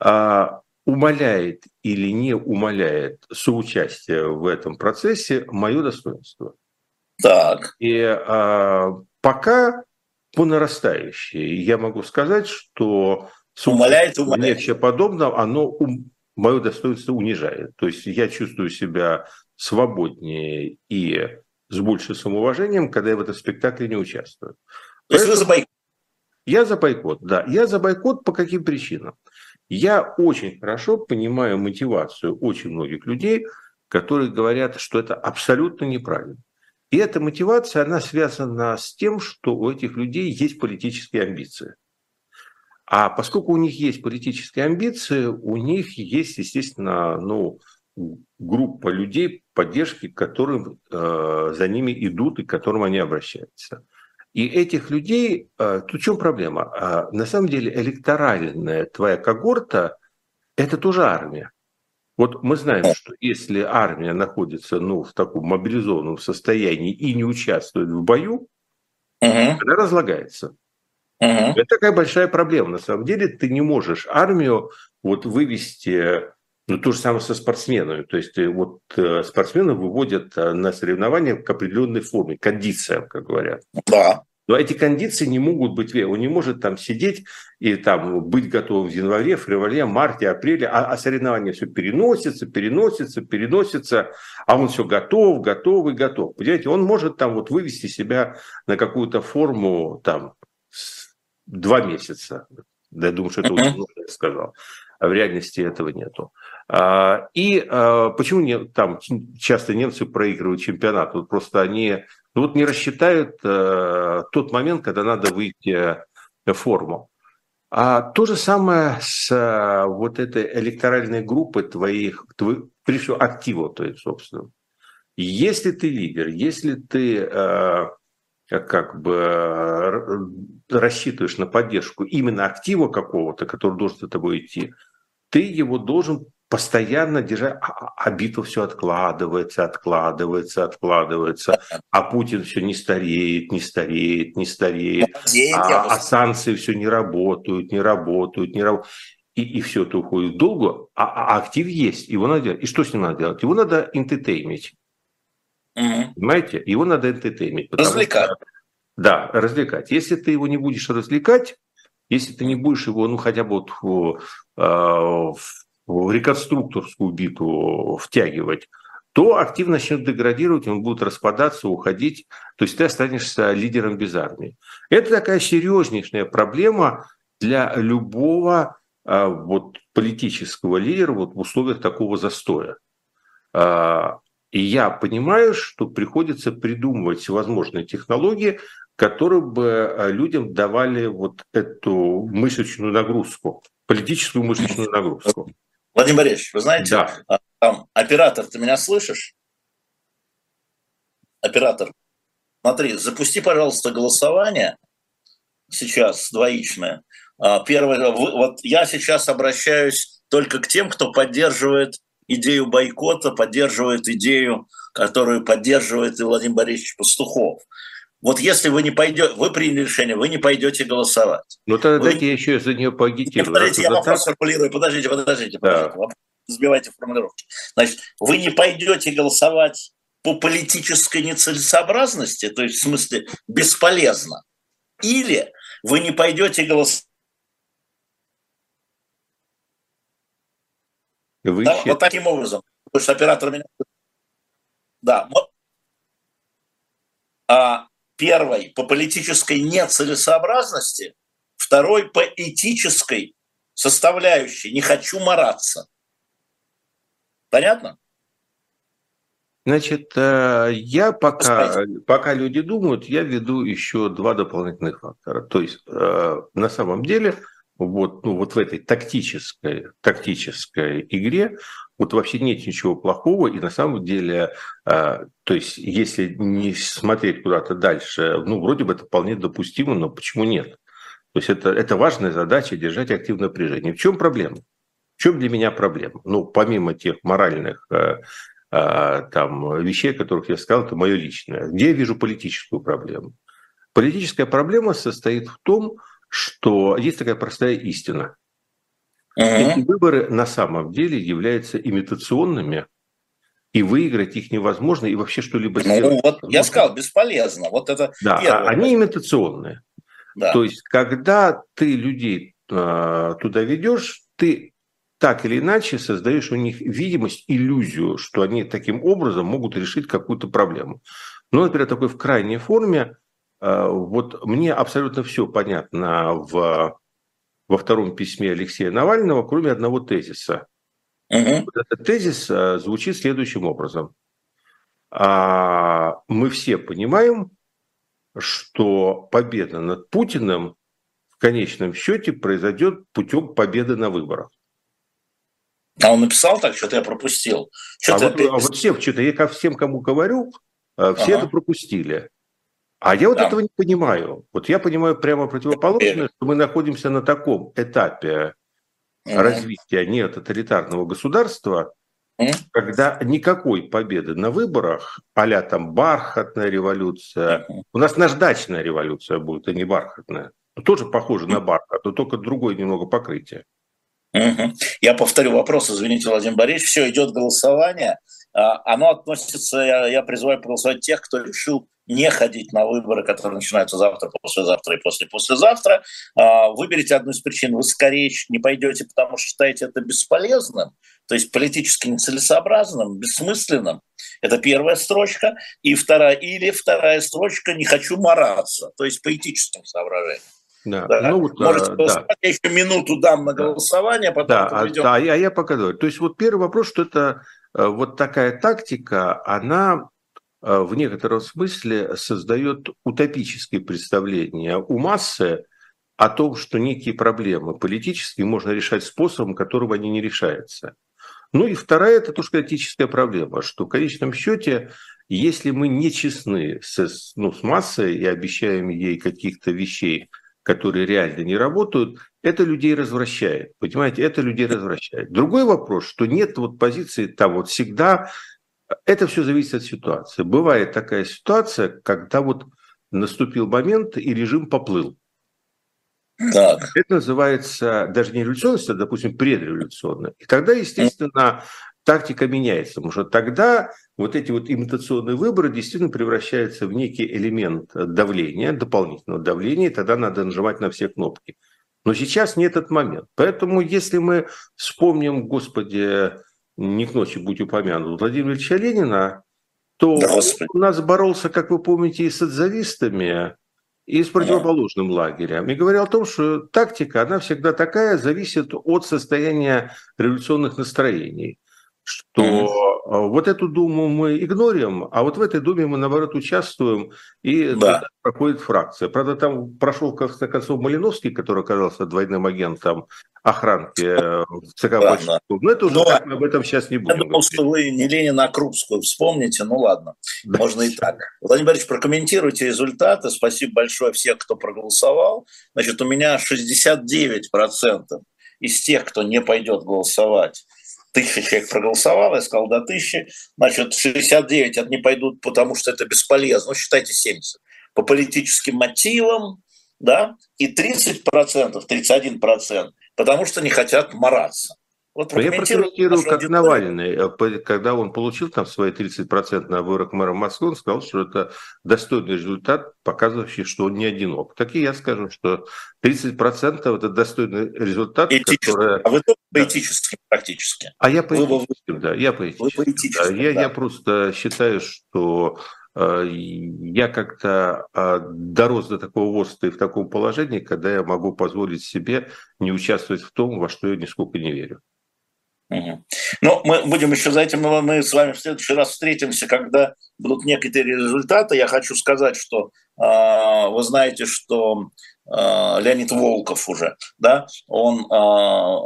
а, умаляет или не умаляет соучастие в этом процессе мое достоинство. Так. И а, пока по нарастающей я могу сказать, что умаляет, умаляет. нечто подобное, оно ум, мое достоинство унижает. То есть я чувствую себя свободнее и с большим самоуважением, когда я в этом спектакле не участвую. То есть вы за бойкот? Я за бойкот, да. Я за бойкот по каким причинам? Я очень хорошо понимаю мотивацию очень многих людей, которые говорят, что это абсолютно неправильно. И эта мотивация, она связана с тем, что у этих людей есть политические амбиции. А поскольку у них есть политические амбиции, у них есть, естественно, ну, группа людей поддержки, которым э, за ними идут и к которым они обращаются. И этих людей, э, тут в чем проблема? А, на самом деле электоральная твоя когорта – это тоже армия. Вот мы знаем, что если армия находится ну, в таком мобилизованном состоянии и не участвует в бою, угу. она разлагается. Угу. Это такая большая проблема. На самом деле ты не можешь армию вот вывести, ну то же самое со спортсменами. То есть вот э, спортсмены выводят э, на соревнования к определенной форме, кондициям, как говорят. Да. Но эти кондиции не могут быть, он не может там сидеть и там быть готовым в январе, феврале, марте, апреле, а, а соревнования все переносится, переносится, переносится, а он все готов, готов и готов. Понимаете, он может там вот вывести себя на какую-то форму там два месяца. Да, я думаю, что это очень много я сказал. А в реальности этого нету. А, и а, почему там часто немцы проигрывают чемпионат? Вот просто они ну, вот не рассчитают э, тот момент, когда надо выйти в форму. А то же самое с э, вот этой электоральной группой твоих, твоих прежде активов твоих собственных. Если ты лидер, если ты э, как бы э, рассчитываешь на поддержку именно актива какого-то, который должен за тобой идти, ты его должен постоянно держать, а, а битва все откладывается, откладывается, откладывается, а Путин все не стареет, не стареет, не стареет, а, а санкции все не работают, не работают, не работают. И, и все это уходит в долгу, а, а актив есть, его надо делать. И что с ним надо делать? Его надо интетеймить. Угу. Понимаете? Его надо интетеймить. Развлекать. Что, да, развлекать. Если ты его не будешь развлекать, если ты не будешь его, ну, хотя бы вот в, в в реконструкторскую битву втягивать, то актив начнет деградировать, он будет распадаться, уходить. То есть ты останешься лидером без армии. Это такая серьезнейшая проблема для любого а, вот, политического лидера вот, в условиях такого застоя. А, и я понимаю, что приходится придумывать всевозможные технологии, которые бы а, людям давали вот эту мышечную нагрузку, политическую мышечную нагрузку. Владимир Борисович, вы знаете, да. А, там, оператор, ты меня слышишь? Оператор, смотри, запусти, пожалуйста, голосование сейчас двоичное. А, первое, вот я сейчас обращаюсь только к тем, кто поддерживает идею бойкота, поддерживает идею, которую поддерживает и Владимир Борисович Пастухов. Вот если вы не пойдете, вы приняли решение, вы не пойдете голосовать. Ну тогда вы... дайте я еще за нее поагитирую. Подождите, я вопрос так... формулирую. Подождите, подождите, подождите. Да. Сбивайте формулировки. Значит, вы не пойдете голосовать по политической нецелесообразности, то есть в смысле бесполезно, или вы не пойдете голосовать Вы да, вот таким образом. Потому что оператор меня... Да. А, Первый по политической нецелесообразности, второй по этической составляющей. Не хочу мараться. Понятно? Значит, э, я пока, пока люди думают, я веду еще два дополнительных фактора. То есть, э, на самом деле, вот, ну, вот в этой тактической, тактической игре вот вообще нет ничего плохого, и на самом деле, э, то есть если не смотреть куда-то дальше, ну, вроде бы это вполне допустимо, но почему нет? То есть это, это важная задача держать активное напряжение. В чем проблема? В чем для меня проблема? Ну, помимо тех моральных э, э, там, вещей, о которых я сказал, это мое личное. Где я вижу политическую проблему? Политическая проблема состоит в том, что есть такая простая истина. Эти выборы на самом деле являются имитационными, и выиграть их невозможно, и вообще что-либо ну, сделать. Вот я сказал, бесполезно. Вот это да, первое. они имитационные. Да. То есть, когда ты людей э, туда ведешь, ты так или иначе создаешь у них видимость, иллюзию, что они таким образом могут решить какую-то проблему. Ну, например, такой в крайней форме Э, вот мне абсолютно все понятно в, во втором письме Алексея Навального, кроме одного тезиса. Угу. Вот этот тезис э, звучит следующим образом. А, мы все понимаем, что победа над Путиным в конечном счете произойдет путем победы на выборах. А он написал так, что-то я пропустил. Что а, вот, а вот всем, что-то я всем, кому говорю, э, все ага. это пропустили. А я вот да. этого не понимаю. Вот я понимаю прямо противоположное, что мы находимся на таком этапе угу. развития не тоталитарного государства, когда никакой победы на выборах, а там бархатная революция, у нас наждачная революция будет, а не бархатная, тоже похоже на бархат, но только другое немного покрытие. Угу. Я повторю вопрос, извините, Владимир Борисович. Все, идет голосование. А, оно относится, я, я призываю проголосовать тех, кто решил не ходить на выборы, которые начинаются завтра, послезавтра и после-послезавтра. А, выберите одну из причин. Вы скорее не пойдете, потому что считаете это бесполезным, то есть политически нецелесообразным, бессмысленным. Это первая строчка. И вторая, или вторая строчка «не хочу мараться», то есть по этическим соображениям. Да. Да. Ну, вот, Можете да. я еще минуту дам на голосование, потом да, подведем. Да, а я пока говорю. То есть вот первый вопрос, что это э, вот такая тактика, она э, в некотором смысле создает утопические представления у массы о том, что некие проблемы политические можно решать способом, которым они не решаются. Ну и вторая – это тоже этическая проблема, что в конечном счете, если мы не честны с, ну, с массой и обещаем ей каких-то вещей, которые реально не работают, это людей развращает. Понимаете, это людей развращает. Другой вопрос, что нет вот позиции там вот всегда, это все зависит от ситуации. Бывает такая ситуация, когда вот наступил момент и режим поплыл. Так. Это называется даже не революционность, а, допустим, предреволюционная. И тогда, естественно, тактика меняется, потому что тогда вот эти вот имитационные выборы действительно превращаются в некий элемент давления, дополнительного давления, и тогда надо нажимать на все кнопки. Но сейчас не этот момент. Поэтому если мы вспомним, Господи, не к ночи будь упомянут, Владимира Ильича Ленина, то Господи. он у нас боролся, как вы помните, и с отзавистами, и с противоположным лагерем. И говорил о том, что тактика, она всегда такая, зависит от состояния революционных настроений что mm-hmm. вот эту думу мы игнорим, а вот в этой думе мы, наоборот, участвуем, и да. проходит фракция. Правда, там прошел, в конце концов, Малиновский, который оказался двойным агентом охранки в ЦК да, Но это уже Но, так, мы об этом сейчас не будем Я думал, говорить. что вы не Ленина, а Крупскую вспомните. Ну ладно, да. можно и так. Владимир Борисович, прокомментируйте результаты. Спасибо большое всем, кто проголосовал. Значит, у меня 69% из тех, кто не пойдет голосовать, тысяча человек проголосовало, я сказал, до тысячи, значит, 69 это не пойдут, потому что это бесполезно, ну, считайте 70. По политическим мотивам, да, и 30%, 31%, потому что не хотят мараться. Вот я прокомментирую, как аудиторию. Навальный, э, когда он получил там свои 30% на выборах мэра Москвы, он сказал, что это достойный результат, показывающий, что он не одинок. Так и я скажу, что 30% это достойный результат, который... А вы тоже да. поэтически практически. А я поэтически, да, я поэтически. Да. Я, да. я просто считаю, что э, я как-то э, дорос до такого возраста и в таком положении, когда я могу позволить себе не участвовать в том, во что я нисколько не верю. Ну, мы будем еще за этим, мы с вами в следующий раз встретимся, когда будут некоторые результаты. Я хочу сказать, что э, вы знаете, что э, Леонид Волков уже, да, он э,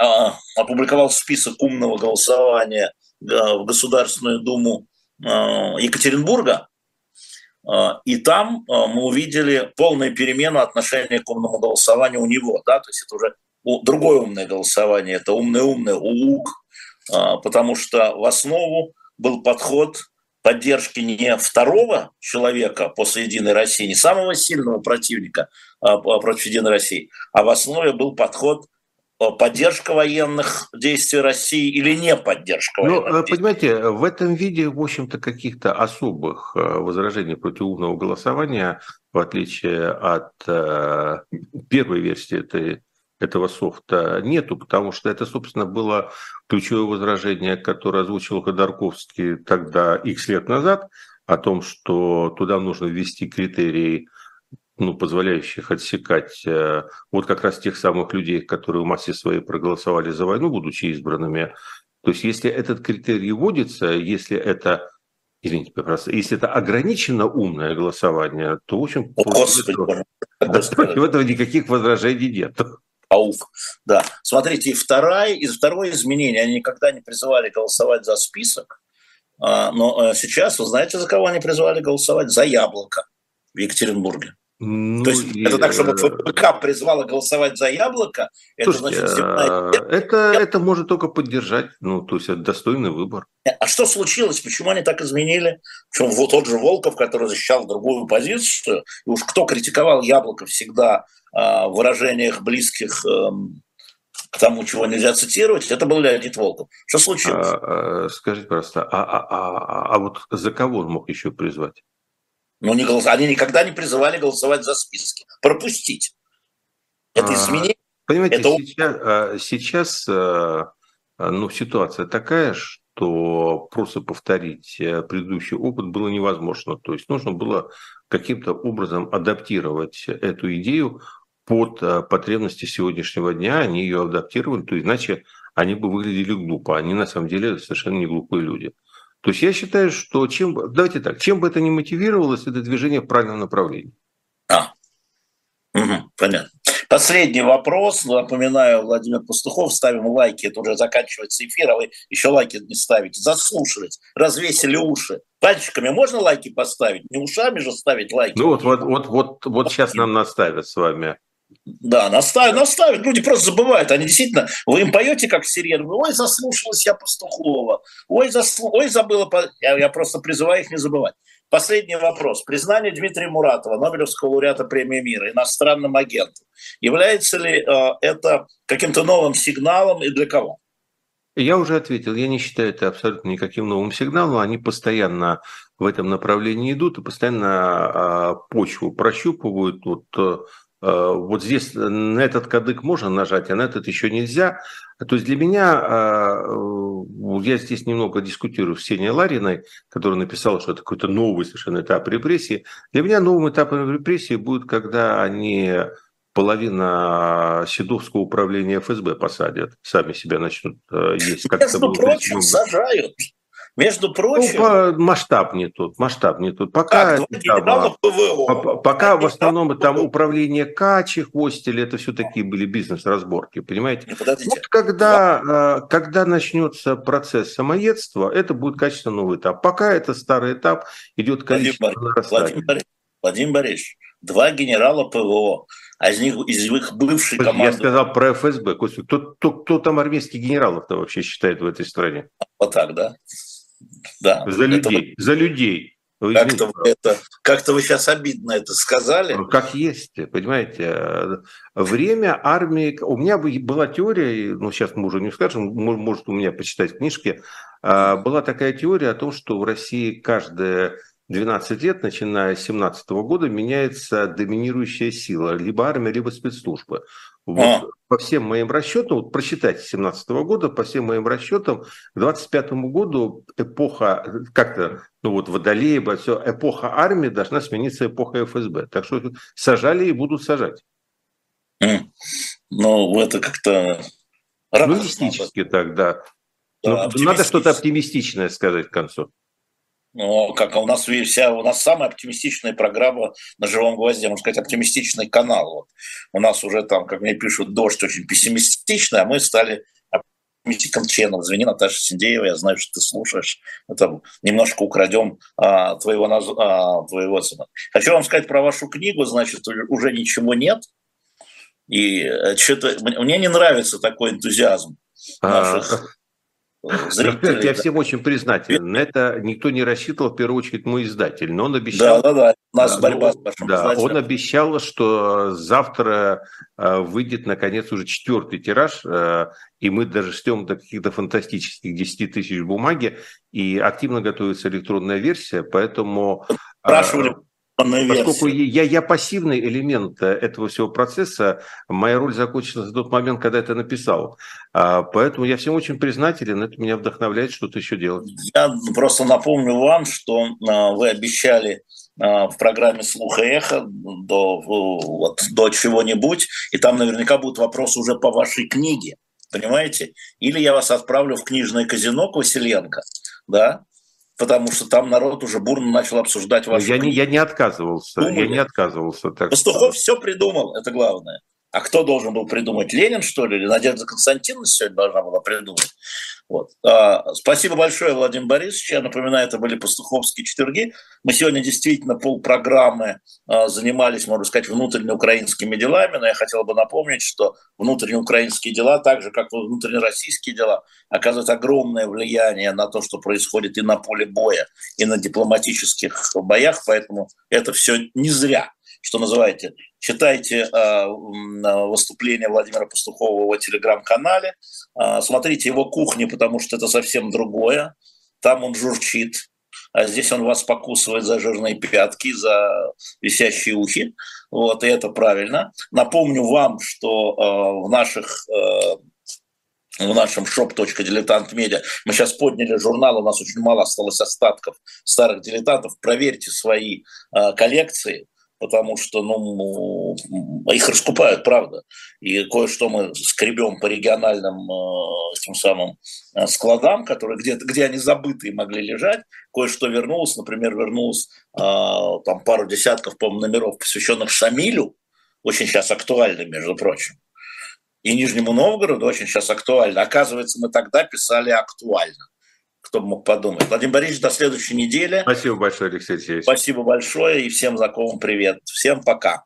э, опубликовал список умного голосования в Государственную Думу э, Екатеринбурга, и там мы увидели полную перемену отношения к умному голосованию у него. Да? То есть это уже другое умное голосование, это умное-умное УУК, а, потому что в основу был подход поддержки не второго человека после «Единой России», не самого сильного противника а, против «Единой России», а в основе был подход поддержка военных действий России или не поддержка ну, военных действий. Понимаете, в этом виде, в общем-то, каких-то особых э, возражений против умного голосования, в отличие от э, первой версии этой этого софта нету, потому что это, собственно, было ключевое возражение, которое озвучил Ходорковский тогда, x лет назад, о том, что туда нужно ввести критерии, ну, позволяющих отсекать э, вот как раз тех самых людей, которые в массе своей проголосовали за войну, будучи избранными. То есть если этот критерий вводится, если это извините, пожалуйста, если это ограничено умное голосование, то, в общем, О, против, этого, против этого никаких возражений нет. АУФ. Да. Смотрите, второе, из, второе изменение, они никогда не призывали голосовать за список, а, но э, сейчас, вы знаете, за кого они призывали голосовать? За яблоко в Екатеринбурге. Ну, То есть и... это так, чтобы ФБК призвала голосовать за яблоко? Слушайте, это, значит, земная... это, это может только поддержать, ну, то есть это достойный выбор. А что случилось? Почему они так изменили? Причем вот тот же Волков, который защищал другую позицию, и уж кто критиковал яблоко всегда а, в выражениях близких эм, к тому, чего нельзя цитировать, это был Леонид Волков. Что случилось? А, а, скажите просто, а, а, а, а вот за кого он мог еще призвать? Ну, не голос... они никогда не призывали голосовать за списки. Пропустить. Это изменение. Понимаете, это... сейчас, сейчас ну, ситуация такая, что просто повторить э, предыдущий опыт было невозможно. То есть нужно было каким-то образом адаптировать эту идею под потребности сегодняшнего дня, они ее адаптировали, то иначе они бы выглядели глупо. Они на самом деле совершенно не глупые люди. То есть я считаю, что чем, давайте так, чем бы это ни мотивировалось, это движение в правильном направлении. А, угу, понятно. Последний вопрос. Напоминаю, Владимир Пастухов, ставим лайки, это уже заканчивается эфир, а вы еще лайки не ставите. Заслушались, развесили уши. Пальчиками можно лайки поставить? Не ушами же ставить лайки. Ну вот, вот, вот, вот, вот сейчас нам наставят с вами. Да, наставят, наставят. Люди просто забывают. Они действительно, вы им поете как сирен. Ой, заслушалась я Пастухова. Ой, заслу... Ой забыла. Я, я просто призываю их не забывать. Последний вопрос. Признание Дмитрия Муратова, Нобелевского лауреата премии мира, иностранным агентом. Является ли э, это каким-то новым сигналом и для кого? Я уже ответил, я не считаю это абсолютно никаким новым сигналом. Они постоянно в этом направлении идут и постоянно э, почву прощупывают. Вот, Э, вот здесь на этот кадык можно нажать, а на этот еще нельзя. То есть для меня, э, я здесь немного дискутирую с Сеней Лариной, которая написала, что это какой-то новый совершенно этап репрессии. Для меня новым этапом репрессии будет, когда они половина Седовского управления ФСБ посадят, сами себя начнут э, есть. Как Между прочим, сажают. Между ну, прочим... Ну, масштаб не тут, масштаб не тут. Пока, как, там, ПВО. пока в основном там управление Качи, Хостели, это все такие были бизнес-разборки, понимаете? Не, вот когда, э, когда начнется процесс самоедства, это будет качественно новый этап. Пока это старый этап, идет количество Владимир, Владимир, Владимир Борисович, два генерала ПВО, а из них из их бывшей команды... Я сказал про ФСБ. Кто, кто, кто там армейских генералов-то вообще считает в этой стране? Вот так, да? Да. За людей. Это... За людей. Как-то вы, это, как-то вы сейчас обидно это сказали. Ну, как есть, понимаете. Время армии... У меня была теория, ну сейчас мы уже не скажем, может у меня почитать книжки, а, была такая теория о том, что в России каждая 12 лет, начиная с 17 года, меняется доминирующая сила, либо армия, либо спецслужбы. Вот а. по всем моим расчетам, вот просчитайте 17 года, по всем моим расчетам, к 25 году эпоха, как-то, ну вот Водолея, все, эпоха армии должна смениться эпохой ФСБ. Так что сажали и будут сажать. Ну, это как-то... Ну, мистически так, да. да ну, надо что-то оптимистичное сказать к концу. Ну, как у нас вся, у нас самая оптимистичная программа на живом гвозде, можно сказать, оптимистичный канал. Вот. У нас уже там, как мне пишут, дождь очень пессимистичный, а мы стали оптимистиком членом. Извини, Наташа Синдеева, я знаю, что ты слушаешь. Это немножко украдем а, твоего, а, твоего цена. Хочу вам сказать про вашу книгу, значит, уже ничего нет. И э, что-то мне не нравится такой энтузиазм а, наших зрители. Я всем очень признателен. Это никто не рассчитывал, в первую очередь, мой издатель. Но он обещал... Да, да, да. У нас да, борьба с большим да, Он обещал, что завтра э, выйдет, наконец, уже четвертый тираж, э, и мы даже ждем до каких-то фантастических 10 тысяч бумаги, и активно готовится электронная версия, поэтому... Спрашивали Поскольку я, я пассивный элемент э, этого всего процесса, моя роль закончилась в тот момент, когда это написал. А, поэтому я всем очень признателен, это меня вдохновляет что-то еще делать. Я просто напомню вам, что а, вы обещали а, в программе «Слух и эхо» до, вот, до чего-нибудь, и там наверняка будут вопросы уже по вашей книге, понимаете? Или я вас отправлю в книжное казино к Василенко, да, потому что там народ уже бурно начал обсуждать вашу я не, я не отказывался, Думали. я не отказывался. Так Пастухов все придумал, это главное. А кто должен был придумать? Ленин, что ли? Или Надежда Константиновна сегодня должна была придумать? Вот. А, спасибо большое, Владимир Борисович. Я напоминаю, это были пастуховские четверги. Мы сегодня действительно полпрограммы а, занимались, можно сказать, внутреннеукраинскими делами, но я хотел бы напомнить, что внутреннеукраинские дела, так же, как и внутреннероссийские дела, оказывают огромное влияние на то, что происходит и на поле боя, и на дипломатических боях, поэтому это все не зря что называете, читайте э, выступление Владимира Пастухова в телеграм-канале, э, смотрите его кухни, потому что это совсем другое. Там он журчит, а здесь он вас покусывает за жирные пятки, за висящие ухи. Вот, и это правильно. Напомню вам, что э, в наших э, в нашем shop.diletant.media. Мы сейчас подняли журнал, у нас очень мало осталось остатков старых дилетантов. Проверьте свои э, коллекции потому что ну, их раскупают, правда. И кое-что мы скребем по региональным э, тем самым э, складам, которые где, где они забытые могли лежать. Кое-что вернулось, например, вернулось э, там пару десятков, по номеров, посвященных Шамилю, очень сейчас актуально, между прочим. И Нижнему Новгороду очень сейчас актуально. Оказывается, мы тогда писали актуально кто бы мог подумать. Владимир Борисович, до следующей недели. Спасибо большое, Алексей Алексеевич. Спасибо большое и всем знакомым привет. Всем пока.